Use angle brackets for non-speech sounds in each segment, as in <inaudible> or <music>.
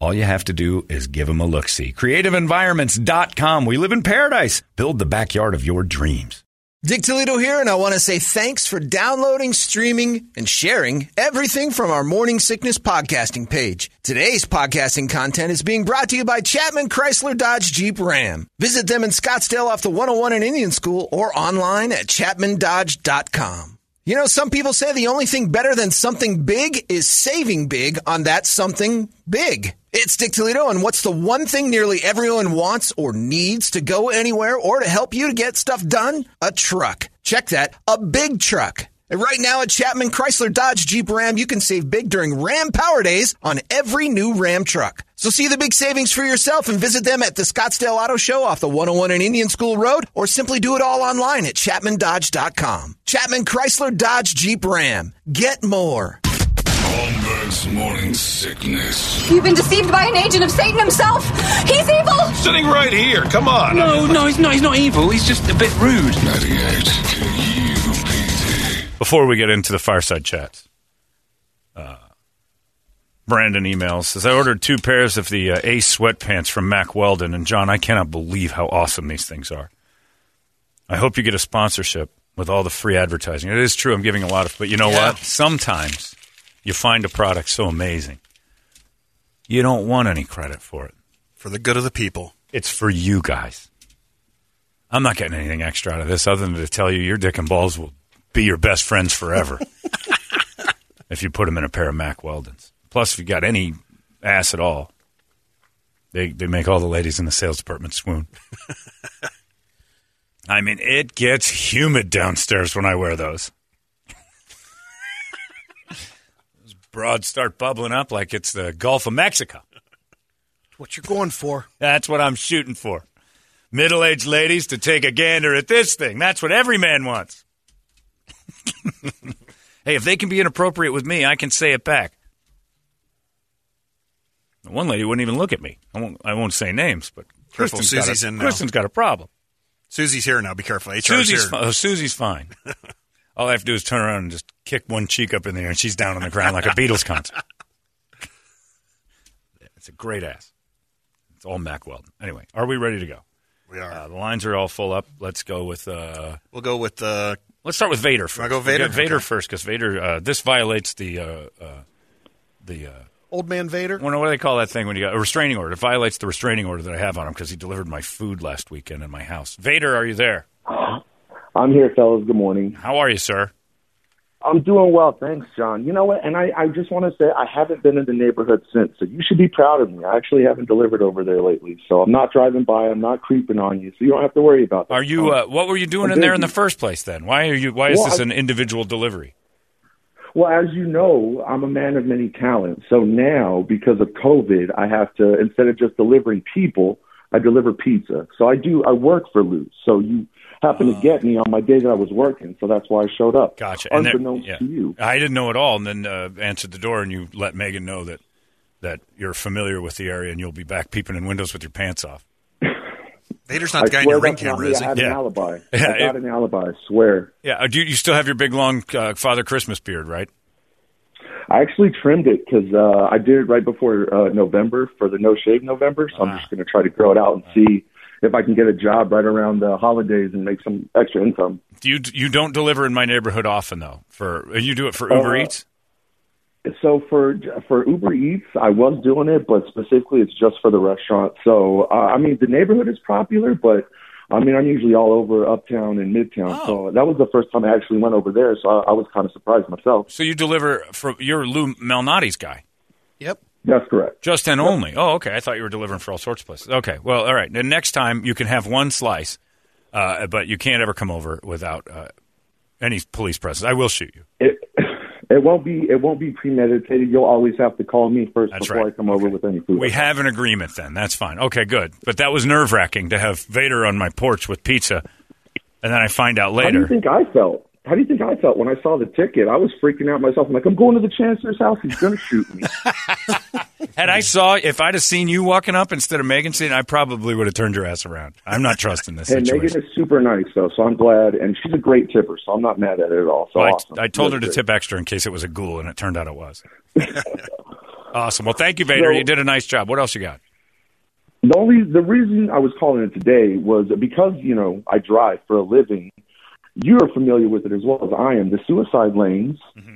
All you have to do is give them a look see. CreativeEnvironments.com. We live in paradise. Build the backyard of your dreams. Dick Toledo here, and I want to say thanks for downloading, streaming, and sharing everything from our Morning Sickness podcasting page. Today's podcasting content is being brought to you by Chapman Chrysler Dodge Jeep Ram. Visit them in Scottsdale off the 101 in Indian School or online at chapmandodge.com. You know, some people say the only thing better than something big is saving big on that something big. It's Dick Toledo, and what's the one thing nearly everyone wants or needs to go anywhere or to help you to get stuff done? A truck. Check that, a big truck. And right now at Chapman Chrysler Dodge Jeep Ram, you can save big during Ram Power Days on every new Ram truck. So see the big savings for yourself and visit them at the Scottsdale Auto Show off the 101 and Indian School Road or simply do it all online at chapmandodge.com. Chapman Chrysler Dodge Jeep Ram. Get more. Holmberg's morning sickness. You've been deceived by an agent of Satan himself. He's evil. Sitting right here. Come on. No, no, he's not. He's not evil. He's just a bit rude. 98 KUPD. Before we get into the fireside chats, uh, Brandon emails says I ordered two pairs of the uh, Ace sweatpants from Mack Weldon, and John, I cannot believe how awesome these things are. I hope you get a sponsorship with all the free advertising. It is true, I'm giving a lot of, but you know Yeah. what? Sometimes you find a product so amazing, you don't want any credit for it. For the good of the people. It's for you guys. I'm not getting anything extra out of this other than to tell you your dick and balls will be your best friends forever <laughs> if you put them in a pair of Mack Weldons. Plus, if you got any ass at all, they, they make all the ladies in the sales department swoon. <laughs> I mean, it gets humid downstairs when I wear those. <laughs> those broads start bubbling up like it's the Gulf of Mexico. What you're going for. That's what I'm shooting for. Middle aged ladies to take a gander at this thing. That's what every man wants. <laughs> hey, if they can be inappropriate with me, I can say it back. One lady wouldn't even look at me. I won't, I won't say names, but Kristen's, Susie's got, a, in now. Kristen's got a problem. Susie's here now. Be careful. HR's Susie's, here. fi- oh, Susie's fine. <laughs> All I have to do is turn around and just kick one cheek up in the air, and she's down on the ground like a Beatles concert. <laughs> it's a great ass. It's all Mack Weldon. Anyway, are we ready to go? We are. Uh, the lines are all full up. Let's go with. Uh, we'll go with uh, let's start with Vader first. Wanna go Vader? Vader Okay. first because Vader. Uh, this violates the uh, uh, the. Uh, Old Man Vader. what do they call that thing when you got a restraining order? It violates the restraining order that I have on him because he delivered my food last weekend in my house. Vader, are you there? I'm here, fellas. Good morning. How are you, sir? I'm doing well, thanks, John. You know what? And I, I just want to say I haven't been in the neighborhood since, so you should be proud of me. I actually haven't delivered over there lately, so I'm not driving by. I'm not creeping on you, so you don't have to worry about that. Are you? Uh, what were you doing I'm in there in the first place? Then why are you? Why is Well, this an individual delivery? Well, as you know, I'm a man of many talents. So now, because of COVID, I have to instead of just delivering people, I deliver pizza. So I do. I work for Lou. So you happened to get me on my day that I was working, so that's why I showed up. Gotcha. And there- yeah. to you. I didn't know at all, and then uh, answered the door, and you let Megan know that that you're familiar with the area, and you'll be back peeping in windows with your pants off. <laughs> Vader's not I the guy in swear your ring camera, me. is I he? Yeah. an alibi. <laughs> Yeah, I got it- an alibi. I swear. Yeah. uh, Do you, you still have your big long uh, Father Christmas beard, right? I actually trimmed it because uh, I did it right before uh, November for the No Shave November. So Ah. I'm just going to try to grow it out and see if I can get a job right around the holidays and make some extra income. Do you you don't deliver in my neighborhood often though? For you do it for Uber Uh, Eats. So for for Uber Eats, I was doing it, but specifically it's just for the restaurant. So uh, I mean, the neighborhood is popular, but I mean, I'm usually all over uptown and midtown, Oh. so that was the first time I actually went over there. So I, I was kind of surprised myself. So you deliver for you're Lou Malnati's guy. Yep. That's correct. Just and only. Oh, okay. I thought you were delivering for all sorts of places. Okay. Well, all right. The next time you can have one slice, uh, but you can't ever come over without uh, any police presence. I will shoot you. It it won't be it won't be premeditated. You'll always have to call me first That's before right. I come over with any food. We have an agreement then. That's fine. Okay, good. But that was nerve wracking to have Vader on my porch with pizza, and then I find out later. How do you think I felt? How do you think I felt when I saw the ticket? I was freaking out myself. I'm like, I'm going to the chancellor's house. He's going to shoot me. <laughs> Had I saw, if I'd have seen you walking up instead of Megan seeing, I probably would have turned your ass around. I'm not trusting this <laughs> and situation. Megan is super nice though, so I'm glad. And she's a great tipper, so I'm not mad at it at all. So Well, I- awesome. I, told her to tip extra in case it was a ghoul, and it turned out it was. <laughs> awesome. Well, thank you, Vader. So- you did a nice job. What else you got? The only the reason I was calling it today was because you know I drive for a living. You are familiar with it as well as I am. The suicide lanes. Mm-hmm.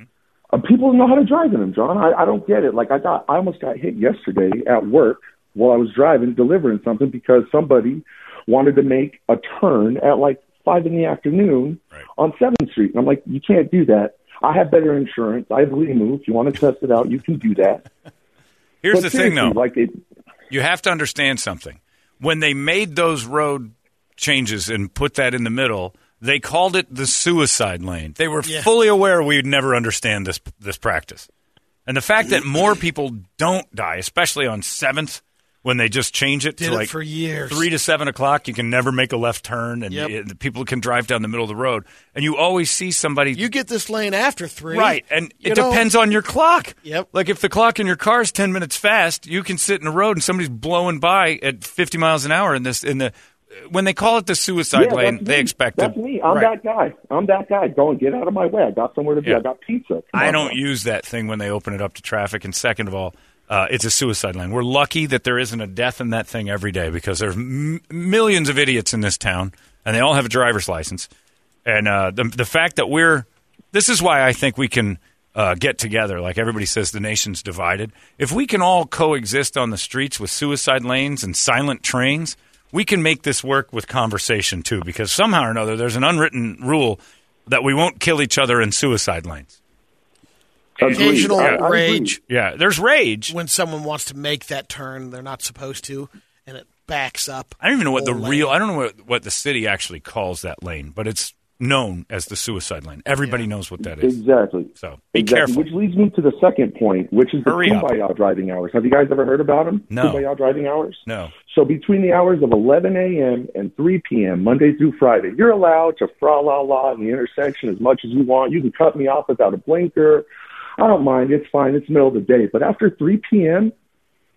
Uh, people don't know how to drive in them, John. I, I don't get it. Like I got, I almost got hit yesterday at work while I was driving, delivering something because somebody wanted to make a turn at like five in the afternoon Right. on Seventh Street. And I'm like, you can't do that. I have better insurance. I have Limu. If you want to test it out, you can do that. <laughs> Here's But the thing, though. Like it, you have to understand something. When they made those road changes and put that in the middle, they called it the suicide lane. They were fully aware we'd never understand this this practice. And the fact that more people don't die, especially on seventh, when they just change it Did to it like for years. three to seven o'clock, you can never make a left turn, and Yep. it- the people can drive down the middle of the road, and you always see somebody You get this lane after three. Right, and it don't- depends on your clock. Yep. Like if the clock in your car is ten minutes fast, you can sit in the road and somebody's blowing by at fifty miles an hour in this in the when they call it the suicide yeah, lane, they expect that's it. me. I'm Right. that guy. I'm that guy. Go and get out of my way. I got somewhere to be. Yeah. I got pizza. Come I on don't now. use that thing when they open it up to traffic. And second of all, uh, it's a suicide lane. We're lucky that there isn't a death in that thing every day because there's m- millions of idiots in this town, and they all have a driver's license. And uh, the the fact that we're this is why I think we can uh, get together. Like everybody says, the nation's divided. If we can all coexist on the streets with suicide lanes and silent trains, we can make this work with conversation too. Because somehow or another, there's an unwritten rule that we won't kill each other in suicide lanes. Occasional I- I rage Yeah, there's rage. when someone wants to make that turn they're not supposed to, and it backs up. I don't even know what the whole real. I don't know what, what the city actually calls that lane, but it's known as the suicide lane. Everybody knows what that is. Exactly. So be exactly. careful. Which leads me to the second point, which is the Hurry up. Kumbaya driving hours. Have you guys ever heard about them? No. Kumbaya driving hours? No. So between the hours of 11 a.m. and 3 p.m., Monday through Friday, you're allowed to fra la la in the intersection as much as you want. You can cut me off without a blinker. I don't mind. It's fine. It's middle of the day. But after 3 p.m.,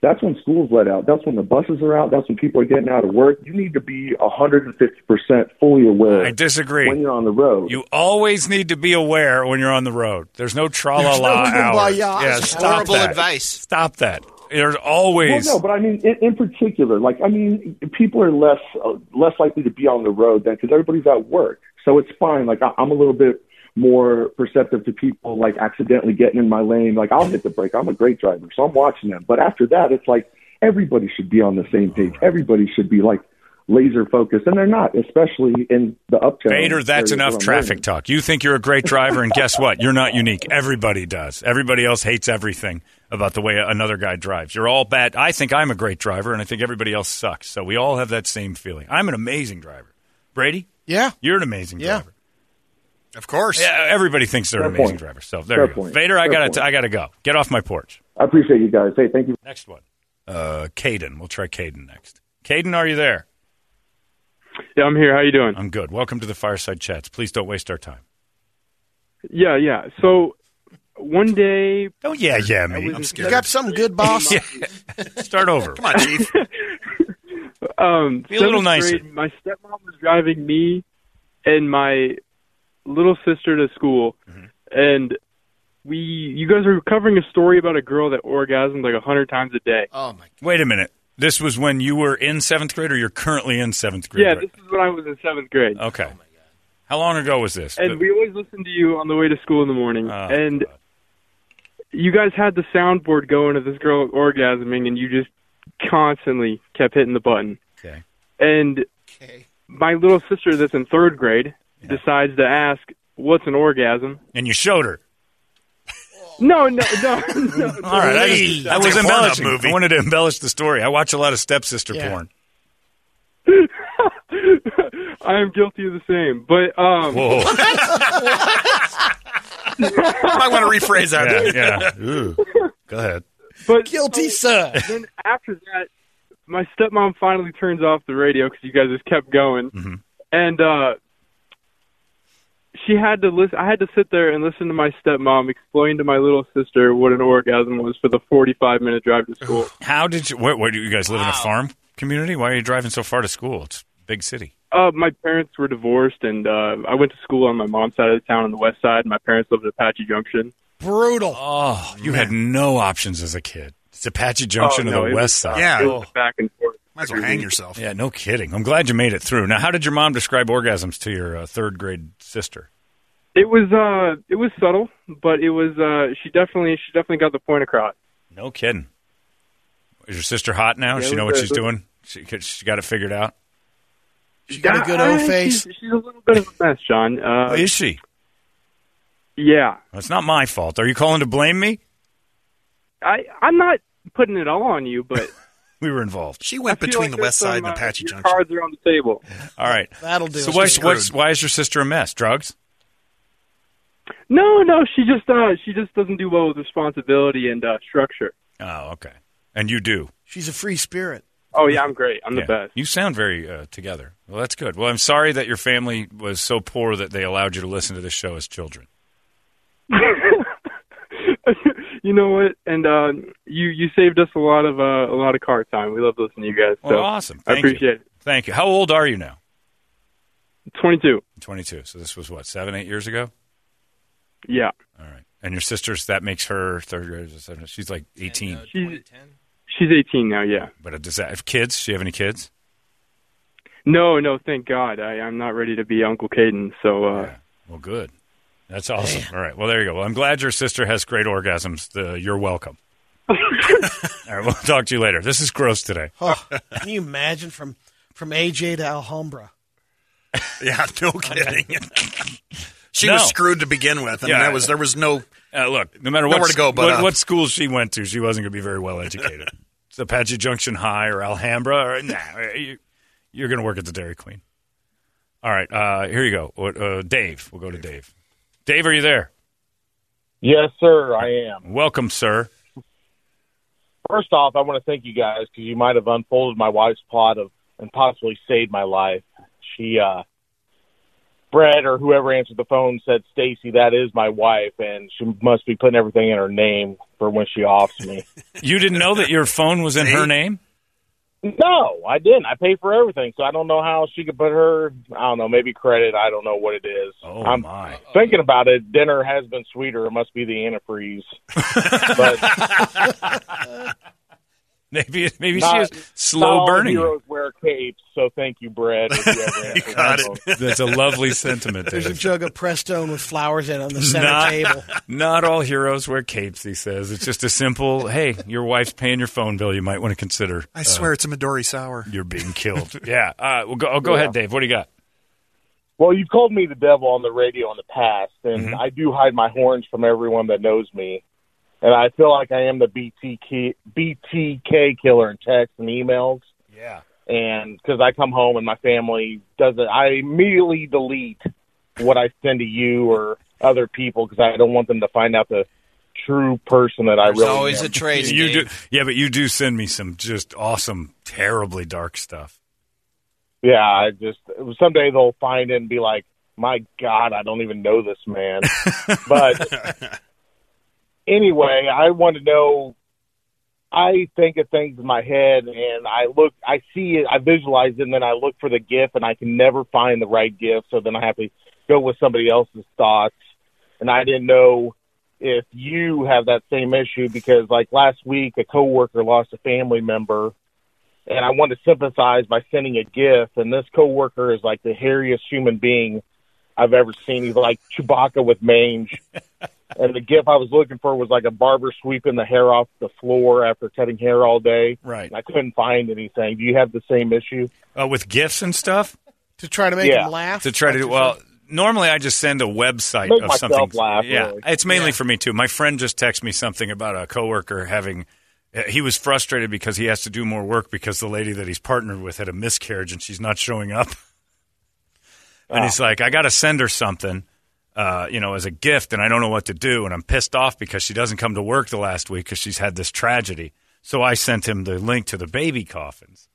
that's when school's let out. That's when the buses are out. That's when people are getting out of work. You need to be 150% fully aware I disagree. when you're on the road. You always need to be aware when you're on the road. There's no tra la There's no la hours. Yeah, That's stop horrible that. advice. Stop that. There's always. Well, no, but I mean, in, in particular, like I mean, people are less uh, less likely to be on the road then because everybody's at work, so it's fine. Like I, I'm a little bit more perceptive to people like accidentally getting in my lane. Like I'll hit the brake. I'm a great driver, so I'm watching them. But after that, it's like everybody should be on the same page. Everybody should be like laser focused, and they're not, especially in the uptown. Vader, that's enough traffic living. talk. You think you're a great driver, and guess what? You're not unique. Everybody does. Everybody else hates everything about the way another guy drives. You're all bad. I think I'm a great driver, and I think everybody else sucks. So we all have that same feeling. I'm an amazing driver. Brady, Yeah. you're an amazing Yeah. driver. Of course. Yeah, everybody thinks they're Fair an amazing point. driver. So there Fair you go. point. Vader, I gotta, point. I gotta go. Get off my porch. I appreciate you guys. Hey, thank you. Next one, uh, Caden. We'll try Caden next. Caden, are you there? Yeah, I'm here. How you doing? I'm good. Welcome to the Fireside Chats. Please don't waste our time. Yeah, yeah. So one day, Oh yeah, yeah, I me. was I'm scared. You got something good, boss? <laughs> Start over. Come on, Chief. <laughs> um, Be a little nicer. grade, my stepmom was driving me and my little sister to school, Mm-hmm. and we, you guys are covering a story about a girl that orgasmed like a hundred times a day. Oh my! God. Wait a minute. This was when you were in seventh grade, or you're currently in seventh grade? yeah, right? this is when I was in seventh grade, Okay. Oh How long ago was this? and we always listened to you on the way to school in the morning, Oh, and God. you guys had the soundboard going of this girl orgasming, and you just constantly kept hitting the button. Okay. And Okay. my little sister that's in third grade decides to ask, "What's an orgasm?" And you showed her. No, no, no. no <laughs> All right, I, just, I was It's a Pornhub embellishing. movie. I wanted to embellish the story. I watch a lot of stepsister Yeah. porn. <laughs> I am guilty of the same. But um, Whoa, <laughs> I want to rephrase that. yeah, yeah. Ooh. Go ahead. but Guilty, sir. then after that, my stepmom finally turns off the radio because you guys just kept going, Mm-hmm. and uh, she had to listen. I had to sit there and listen to my stepmom explain to my little sister what an orgasm was for the forty-five minute drive to school. How did you? Where, where do you guys live in a farm community? Why are you driving so far to school? It's a big city. Uh, my parents were divorced, and uh, I went to school on my mom's side of the town on the west side. My parents lived at Apache Junction. Brutal. Oh, you had no options as a kid. It's Apache Junction Oh, or no, the it was- west side. Yeah. It was back and forth. Might as well hang yourself. Yeah, no kidding. I'm glad you made it through. Now, how did your mom describe orgasms to your uh, third grade sister? It was uh, it was subtle, but it was uh, she definitely she definitely got the point across. No kidding. Is your sister hot now? Does Yeah, she know what a- she's doing? She, she got it figured out. She got a good old face. She's, she's a little bit of a mess, John. Uh, Oh, is she? yeah, Well, it's not my fault. Are you calling to blame me? I I'm not putting it all on you, but We were involved. She went between like the west side some, and uh, Apache Junction. Cards are on the table. All right. That'll do. So why, what's, why is your sister a mess? Drugs? No, no, she just uh, she just doesn't do well with responsibility and uh, structure. Oh, okay. And you do. She's a free spirit. Oh yeah, I'm great. I'm Yeah. the best. You sound very uh, together. Well, that's good. Well, I'm sorry that your family was so poor that they allowed you to listen to this show as children. <laughs> you know what? And uh, you you saved us a lot of uh, a lot of car time. We love listening to you guys. Well, so awesome. I Thank you. appreciate it. Thank you. How old are you now? it. Twenty two. 22. So this was what, seven, eight years ago? Yeah, All right. And your sister's, that makes her third grade. She's like 18. she's she's eighteen now. Yeah. But does that have kids? Does she have any kids? No, no, thank God. I, I'm not ready to be Uncle Caden. So uh, Yeah. Well, good. That's awesome. All right. Well, there you go. Well, I'm glad your sister has great orgasms. The, you're welcome. <laughs> All right. We'll talk to you later. This is gross today. Oh, can you imagine from from AJ to Alhambra? <laughs> Yeah, no kidding. <laughs> she No. was screwed to begin with. I mean, Yeah. that was there was no. Uh, look, no matter Nowhere what, to go but what, up. what school she went to, she wasn't going to be very well educated. it's Apache Junction High or Alhambra. Or, nah, you, you're going to work at the Dairy Queen. All right. Uh, here you go. Uh, Dave. We'll go to Dave. Dave, are you there? Yes, sir, I am. Welcome, sir. First off, I want to thank you guys because you might have unfolded my wife's plot of and possibly saved my life. She, uh, Brett or whoever answered the phone said, "Stacy, that is my wife, and she must be putting everything in her name for when she offs me." <laughs> You didn't know that your phone was in her name? No, I didn't. I pay for everything, so I don't know how she could put her. I don't know, maybe credit. I don't know what it is. Oh, I'm my. thinking about it. Dinner has been sweeter. It must be the antifreeze. <laughs> but <laughs> <laughs> Maybe maybe she Not- is Not slow all burning. heroes wear capes, so thank you, Brett. if you ever <laughs> answer got it. That's a lovely <laughs> sentiment. There's a jug of Prestone with flowers in it on the center Not, table. not all heroes wear capes, he says. It's just a simple, hey, your wife's paying your phone bill. You might want to consider I swear it's a Midori sour. you're being killed. yeah. Uh, well, go, oh, go ahead, Dave. What do you got? Well, you've called me the devil on the radio in the past, and Mm-hmm. I do hide my horns from everyone that knows me. And I feel like I am the BTK, BTK killer in text and emails. Yeah. And because I come home and my family doesn't, I immediately delete what I send to you or other people because I don't want them to find out the true person that I really. There's really always am. a trace. You do, yeah, but you do send me some just awesome, terribly dark stuff. Yeah, I just someday they'll find it and be like, "My God, I don't even know this man." <laughs> but anyway, I want to know. I think of things in my head, and I look, I see it, I visualize it, and then I look for the GIF, and I can never find the right GIF. So then I have to go with somebody else's thoughts, and I didn't know if you have that same issue because, like last week, a coworker lost a family member and I want to sympathize by sending a GIF. And this coworker is like the hairiest human being I've ever seen. He's like Chewbacca with mange. <laughs> and the GIF I was looking for was like a barber sweeping the hair off the floor after cutting hair all day. Right. And I couldn't find anything. Do you have the same issue? Uh, with gifts and stuff? to try to make Yeah. him laugh. to try to do well. Normally, I just send a website Make of myself something. laugh, yeah, really. it's mainly Yeah. for me too. My friend just texted me something about a coworker having. uh, He was frustrated because he has to do more work because the lady that he's partnered with had a miscarriage and she's not showing up. <laughs> And he's like, I got to send her something, uh, you know, as a gift, and I don't know what to do, and I'm pissed off because she doesn't come to work the last week because she's had this tragedy. So I sent him the link to the baby coffins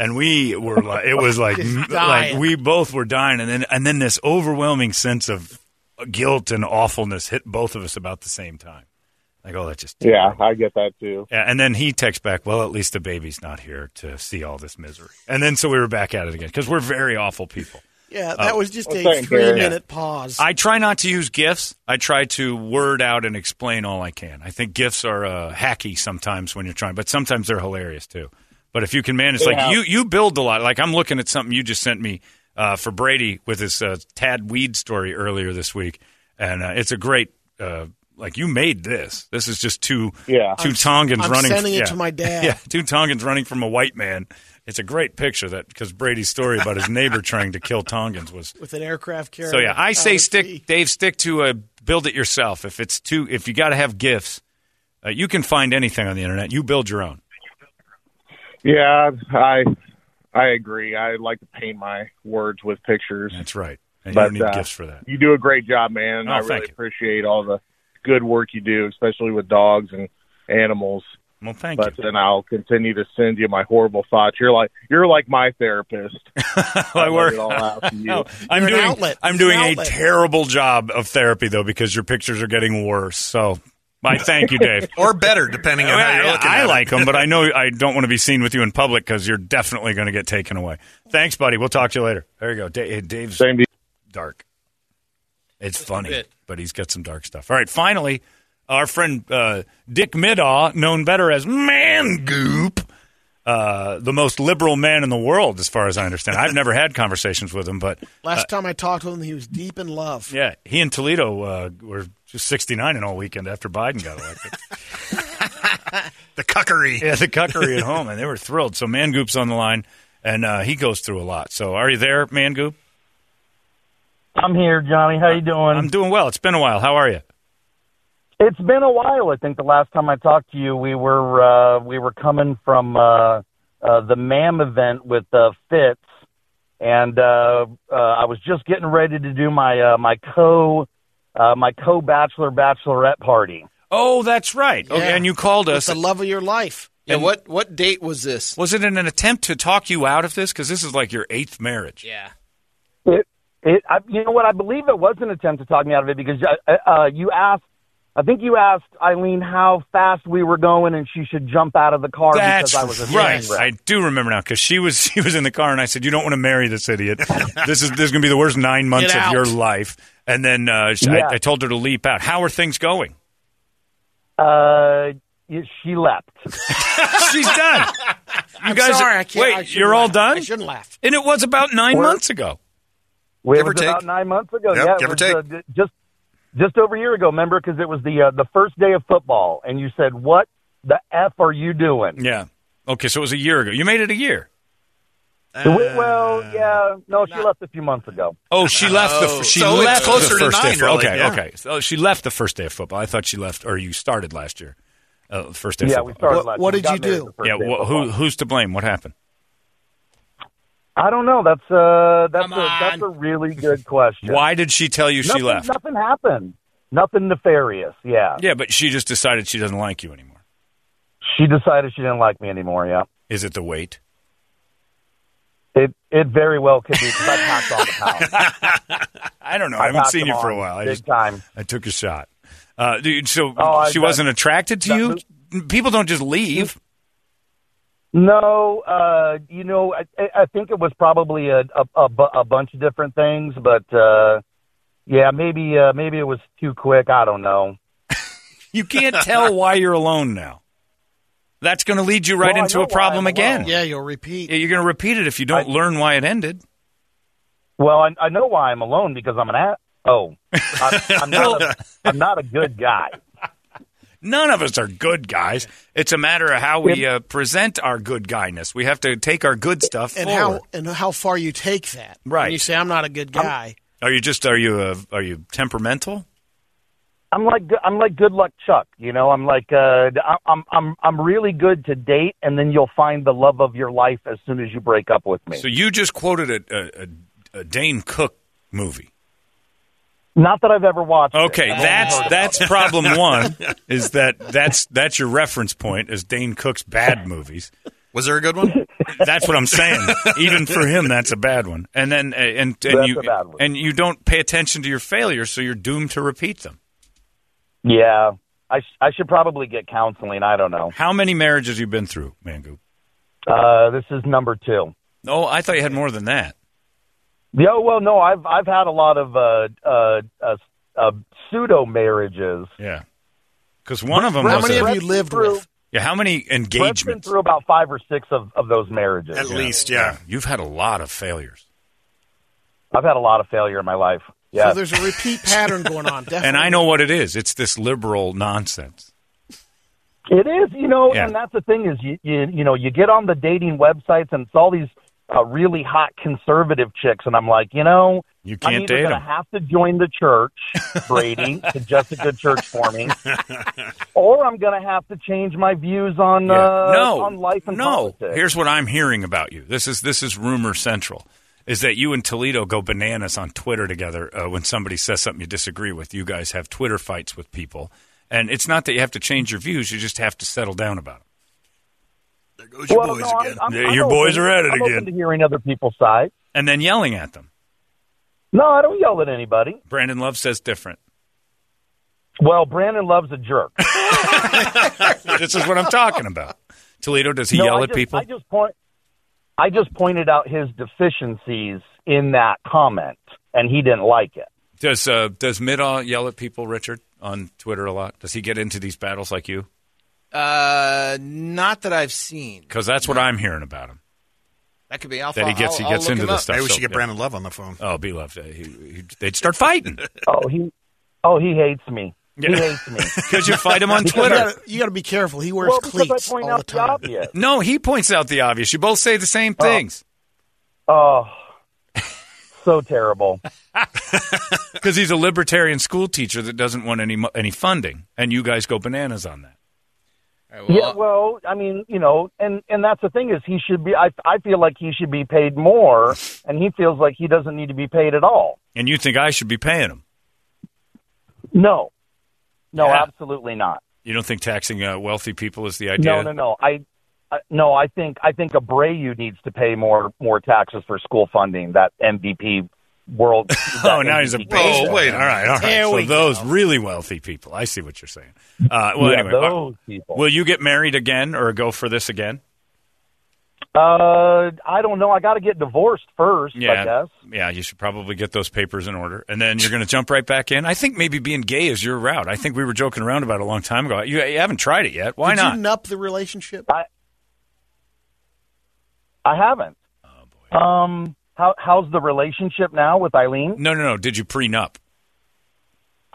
and we were like, it was like, <laughs> like we both were dying, and then and then this overwhelming sense of guilt and awfulness hit both of us about the same time. Like, oh, that just Yeah, I get that too. Yeah, and then he texts back, well, at least the baby's not here to see all this misery. And then so we were back at it again because we're very awful people. Yeah, that was just well, a same here. three Yeah. minute pause. I try not to use GIFs. I try to word out and explain all I can. I think GIFs are uh, hacky sometimes when you're trying, but sometimes they're hilarious too. But if you can manage, Yeah. like you, you build a lot. Like I'm looking at something you just sent me uh, for Brady with his uh, Tad Weed story earlier this week, and uh, it's a great. Uh, like you made this. This is just two Yeah. two Tongans I'm running. sending it yeah. to my <laughs> dad. Yeah, two Tongans running from a white man. It's a great picture that because Brady's story about his neighbor <laughs> trying to kill Tongans was with an aircraft carrier. so yeah, I say stick, sea. Dave. Stick to uh, build it yourself. If it's too, if you got to have gifts, uh, you can find anything on the internet. You build your own. Yeah, I I agree. I like to paint my words with pictures. That's right. And But, you don't need uh, gifts for that. You do a great job, man. Oh, I really you. appreciate all the good work you do, especially with dogs and animals. Well, thank But you. But then I'll continue to send you my horrible thoughts. You're like you're like my therapist. <laughs> I work. it all out. No, <laughs> I'm You're doing. I'm doing a terrible job of therapy though because your pictures are getting worse. So, I thank you, Dave. <laughs> Or better, depending on how you're looking I at like them, but I know I don't want to be seen with you in public because you're definitely going to get taken away. Thanks, buddy. We'll talk to you later. There you go. Da- Dave's Same dark. It's funny, but he's got some dark stuff. All right, finally, our friend uh, Dick Midaw, known better as Man Goop, uh, the most liberal man in the world, as far as I understand. I've never had conversations with him, but <laughs> Last time I talked to him, he was deep in love. yeah, he and Toledo uh, were just 69 and all weekend after Biden got elected. <laughs> The cuckery. yeah, the cuckery at home, and they were thrilled. So Man Goop's on the line, and uh, he goes through a lot. So are you there, Man Goop? I'm here, Johnny. How you doing? I'm doing well. It's been a while. How are you? It's been a while. I think the last time I talked to you, we were uh, we were coming from uh, uh, the MAM event with uh, Fitz, and uh, uh, I was just getting ready to do my uh, my co uh, my co bachelor bachelorette party. Oh, that's right. Okay, Yeah. and you called With us. the love of your life. Yeah, And- what what date was this? Was it in an attempt to talk you out of this? Because this is like your eighth marriage. Yeah. It, it, I, you know what? I believe it was an attempt to talk me out of it because uh, uh, you asked. I think you asked Eileen how fast we were going, and she should jump out of the car That's because I was a right. wreck. I do remember now because she was <laughs> she was in the car and I said, "You don't want to marry this idiot. this is this is going to be the worst nine months of your life." And then uh, she, Yeah. I, I told her to leap out. How are things going? Uh, she left. <laughs> She's done. <laughs> You I'm guys, sorry, I can't. wait, I you're all done, I shouldn't laugh. and it was about 9 We're- months ago. It Give or about nine months ago. Yep, yeah, give or was, take. uh, just just over a year ago. Remember, because it was the uh, the first day of football, and you said, "What the f are you doing?" Yeah. Okay, so it was a year ago. You made it a year. We- well, yeah, no, she left a few months ago. Oh, she left the Oh, she so left closer the to first day. nine, Of, really, okay, yeah. okay. So she left the first day of football. I thought she left, or you started last year. Uh, first day. of Yeah, we started. What- last what we did you do? Yeah, wh- who who's to blame? What happened? I don't know. That's uh, that's a that's a really good question. Why did she tell you she left? Nothing happened. Nothing nefarious. Yeah. Yeah, but she just decided she doesn't like you anymore. She decided she didn't like me anymore. Yeah. Is it the weight? It it very well could be because I packed on the pounds. <laughs> I don't know. I, I haven't seen you for a while. I big just time. I took a shot. Uh, dude, so Oh, she that- wasn't attracted to that you. People don't just leave. No, uh, you know, I, I I think it was probably a, a, a, a bunch of different things, but uh, yeah, maybe uh, maybe it was too quick. I don't know. <laughs> You can't tell why you're alone now. That's going to lead you right Well, into a problem again. Yeah, you'll repeat. Yeah, You're going to repeat it if you don't I- learn why it ended. Well, I, I know why I'm alone because I'm an a- oh, I'm, I'm not a, <laughs> I'm not a good guy. None of us are good guys. It's a matter of how we uh, present our good guyness. We have to take our good stuff and forward. how and how far you take that. Right. When you say I'm not a good guy. Are you just are you uh, are you temperamental? I'm like I'm like good luck Chuck, you know. I'm like uh, I'm I'm I'm really good to date, and then you'll find the love of your life as soon as you break up with me. So you just quoted a, a, a, a Dane Cook movie. Not that I've ever watched. Okay, I've that's that's it. problem <laughs> one. Is that that's that's your reference point as Dane Cook's bad <laughs> movies. Was there a good one? That's what I'm saying. Even for him, that's a bad one. And then uh, and and That's you a bad one. and you don't pay attention to your failures, so you're doomed to repeat them. Yeah, I sh- I should probably get counseling. I don't know. How many marriages you've been through, Mangoop? Uh, this is number two. Oh, I thought you had more than that. Yeah, well, no, I've I've had a lot of uh, uh, uh, uh, pseudo marriages. Yeah, because one of them How was many a- have you lived with? yeah. How many Brett's been engagements? through about five or six of, of those marriages. At least, yeah. You've had a lot of failures, I've had a lot of failure in my life. Yeah, So there's a repeat pattern going on. Definitely. <laughs> and I know what it is. It's this liberal nonsense. It is, you know, Yeah. and that's the thing is you, you you know you get on the dating websites and it's all these uh, really hot conservative chicks, and I'm like, you know, You I'm can't either date them. have to join the church, <laughs> Brady, to just a good church for me, <laughs> or I'm gonna have to change my views on Yeah. uh, no, on life and no. politics. Here's what I'm hearing about you. This is this is rumor central. Is that you and Toledo go bananas on Twitter together uh, when somebody says something you disagree with? You guys have Twitter fights with people, and it's not that you have to change your views; you just have to settle down about it. There goes your Well, boys no, I'm- I'm- Yeah, I'm your open- are at it I'm again. Open to hearing other people's side. And then yelling at them. No, I don't yell at anybody. Brandon Love says different. Well, Brandon loves a jerk. <laughs> <laughs> this is what I'm talking about. Toledo, does he No, yell I at just- people? I just point. I just pointed out his deficiencies in that comment, and he didn't like it. Does uh, does Midaw yell at people, Richard, on Twitter a lot? Does he get into these battles like you? Uh, not that I've seen. Because that's what I'm hearing about him. That could be. I'll, That he gets I'll, he gets I'll look into him this up. stuff. Maybe we should get. Brandon Love on the phone. Oh, be loved. He, he, they'd start fighting <laughs> Oh, he. Oh, he hates me. He hates me. <laughs> because you fight him on <laughs> You Twitter. gotta, you gotta be careful. He wears well, because cleats I point all out the the, time. obvious. No, he points out the obvious. You both say the same things Oh, so terrible. because he's a libertarian school teacher that doesn't want any mo- any funding, and you guys go bananas on that. Right, well, yeah, well, I mean, you know, and and that's the thing is he should be. I I feel like he should be paid more, and he feels like he doesn't need to be paid at all. And you think I should be paying him? No, no, Yeah. absolutely not. You don't think taxing uh, wealthy people is the idea? No, no, no. I, I no. I think I think Abreu needs to pay more more taxes for school funding. That MVP world. <laughs> Oh, now he's a MVP oh, wait. All right, all right. There so we those really wealthy people. I see what you're saying. Uh, well, yeah, anyway, those people. will you get married again or go for this again? Uh, I don't know. I got to get divorced first. I guess. Yeah, you should probably get those papers in order, and then you're going to jump right back in. I think maybe being gay is your route. I think we were joking around about it a long time ago. You, you haven't tried it yet. Why Did not? you nup the relationship? I haven't. Oh, Um, how how's the relationship now with Eileen? no, no, no. Did you prenup?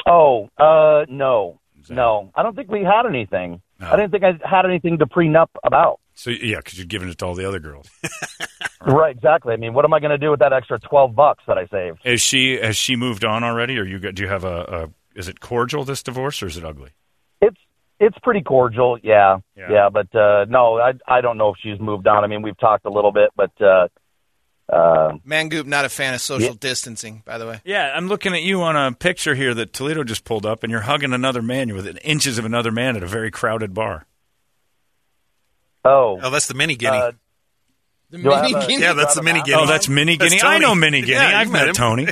Oh, uh, no, no. I don't think we had anything. No. I didn't think I had anything to prenup about. So yeah, because you're giving it to all the other girls. <laughs> Right, exactly. I mean, what am I going to do with that extra twelve bucks that I saved? Is she has she moved on already, or you got, do you have a, a? Is it cordial this divorce, or is it ugly? It's it's pretty cordial, yeah, Yeah. yeah. but uh, no, I I don't know if she's moved on. I mean, we've talked a little bit, but uh, uh, Mangoop, not a fan of social distancing, by the way. Yeah, I'm looking at you on a picture here that Toledo just pulled up, and you're hugging another man. You're within inches of another man at a very crowded bar. oh, Oh, that's the mini guinea. uh, The mini a, guinea. yeah, that's the mini guinea. Oh, that's Mini That's Guinea. I know Mini Guinea. Yeah, I've met, met him. Tony.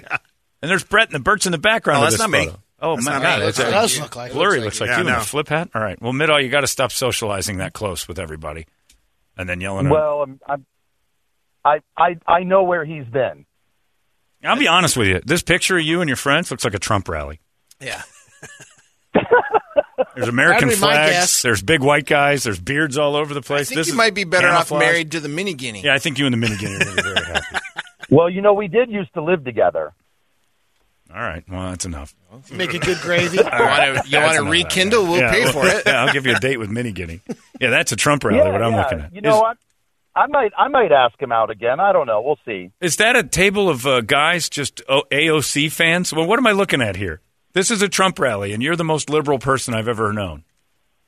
And there's Brett and the Bert's in the background Oh, of that's this not me. photo. Oh That's my God, It does look like blurry. Looks Looks like like, you. you Yeah, in a flip hat. All right. Well, Middaw, you got to stop socializing that close with everybody, and then yelling. well, I'm, I'm, I I I know where he's been. I'll be honest with you. This picture of you and your friends looks like a Trump rally. Yeah. <laughs> There's American That'd be my flags. guess. There's big white guys. There's beards all over the I place. think this you is might be better off camouflage. married to the mini guinea. Yeah, I think you and the Mini Guinea are going to be very happy. <laughs> Well, you know, we did used to live together. All right. Well, that's enough. Make a good gravy. <laughs> You want to you That's want to enough. rekindle? We'll Yeah, pay well, for it. Yeah, I'll give you a date with Mini Guinea. Yeah, that's a Trump rally. Yeah, what I'm yeah. looking at. You know is, what? I might I might ask him out again. I don't know. We'll see. is that a table of uh, guys just AOC fans? Well, what am I looking at here? This is a Trump rally, and you're the most liberal person I've ever known.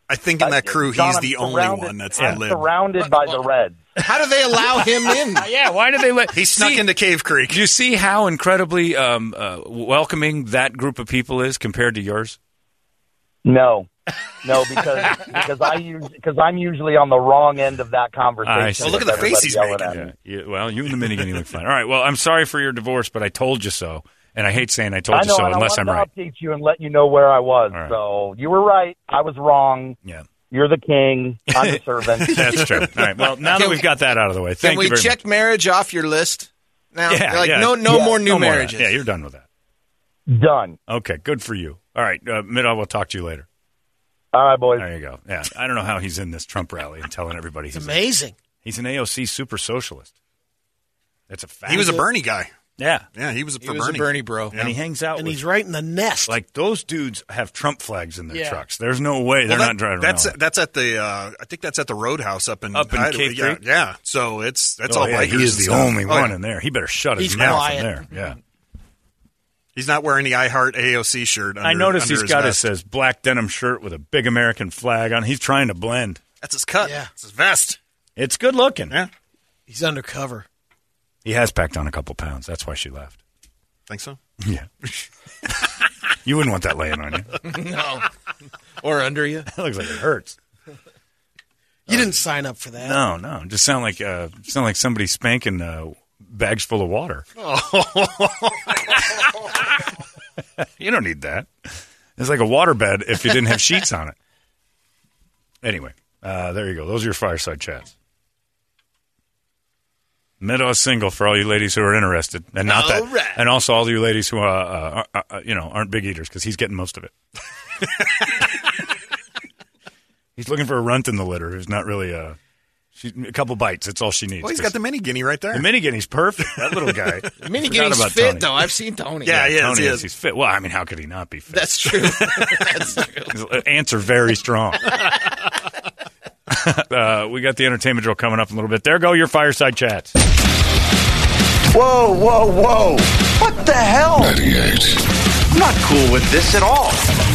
I think in that crew, John, he's I'm the only one that's I'm lib. surrounded by the Reds. How do they allow him in? <laughs> Yeah, why do they let? He snuck See, into Cave Creek. Do you see how incredibly um, uh, welcoming that group of people is compared to yours? No, <laughs> no, because because I use because I'm usually on the wrong end of that conversation. I see. Well, look at the face everybody he's yelling making. at me. Yeah, you- well, you and the mini guinea look fine. All right. Well, I'm sorry for your divorce, but I told you so, and I hate saying I told I you so unless I I'm wanted right. to update you and let you know where I was. All right. So you were right. I was wrong. Yeah, You're the king. <laughs> I'm the servant. <laughs> that's true. All right. Well, now that we've we- got that out of the way, thank Can we you very check much. marriage off your list? Now, Yeah, like yeah. no no Yeah, more new No more marriages. Yeah, you're done with that. Done. Okay, good for you. All right, uh, Mido, we'll talk to you later. All right, boys. There you go. Yeah, I don't know how he's in this Trump rally and telling everybody It's he's amazing. he's an AOC super socialist. That's a fact. He was a Bernie guy. yeah, Yeah, he was a for he was Bernie. a Bernie bro. and he hangs out And with he's right in the nest. like those dudes have Trump flags in their Yeah. trucks. There's no way they're Well, not driving That's around. that's at the uh, I think that's at the Roadhouse up in Up in Idaho. Cave yeah, Creek? yeah. So it's that's Oh, all yeah, he is the stuff. only Oh, one yeah. in there. He better shut his He's mouth quiet. in there. Yeah. He's not wearing the I Heart AOC shirt. Under, I noticed under he's his got vest. his, his black denim shirt with a big American flag on. He's trying to blend. That's his cut. Yeah. It's his vest. It's good looking. Yeah, He's undercover. He has packed on a couple pounds. That's why she left. think so. Yeah. <laughs> you wouldn't want that laying on you. <laughs> no. Or under you. <laughs> That looks like it hurts. You didn't sign up for that. No, no. Just sound like uh, sound like somebody spanking uh, bags full of water. <laughs> you don't need that. It's like a waterbed if you didn't have sheets on it. Anyway, uh, there you go. Those are your fireside chats. Meadow is single for all you ladies who are interested, and not All that, right. and also all you ladies who, uh, uh, uh, uh, you know, aren't big eaters because he's getting most of it. <laughs> he's looking for a runt in the litter who's not really uh, she, a couple bites. That's all she needs. Well, he's got the mini guinea right there. The mini guinea's perfect. That little guy. <laughs> mini guinea's fit Tony. though. I've seen Tony. Yeah, he is, Tony he is. is. He's fit. Well, I mean, how could he not be fit? That's true. <laughs> That's true. His ants are very strong. <laughs> uh, we got the entertainment drill coming up in a little bit. There go your fireside chats. Whoa, whoa, whoa. What the hell? 98 I'm not cool with this at all.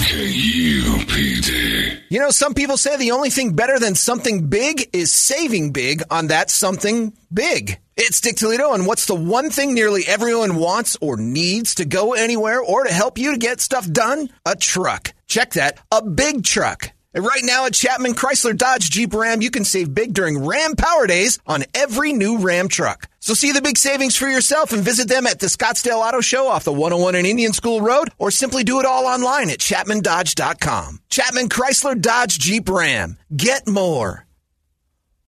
KUPD. You know, some people say the only thing better than something big is saving big on that something big. It's Dick Toledo, and what's the one thing nearly everyone wants or needs to go anywhere or to help you to get stuff done? A truck. Check that, a big truck. And right now at Chapman Chrysler Dodge Jeep Ram, you can save big during Ram Power Days on every new Ram truck. So see the big savings for yourself and visit them at the Scottsdale Auto Show off the 101 and Indian School Road or simply do it all online at chapmandodge.com. Chapman Chrysler Dodge Jeep Ram. Get more.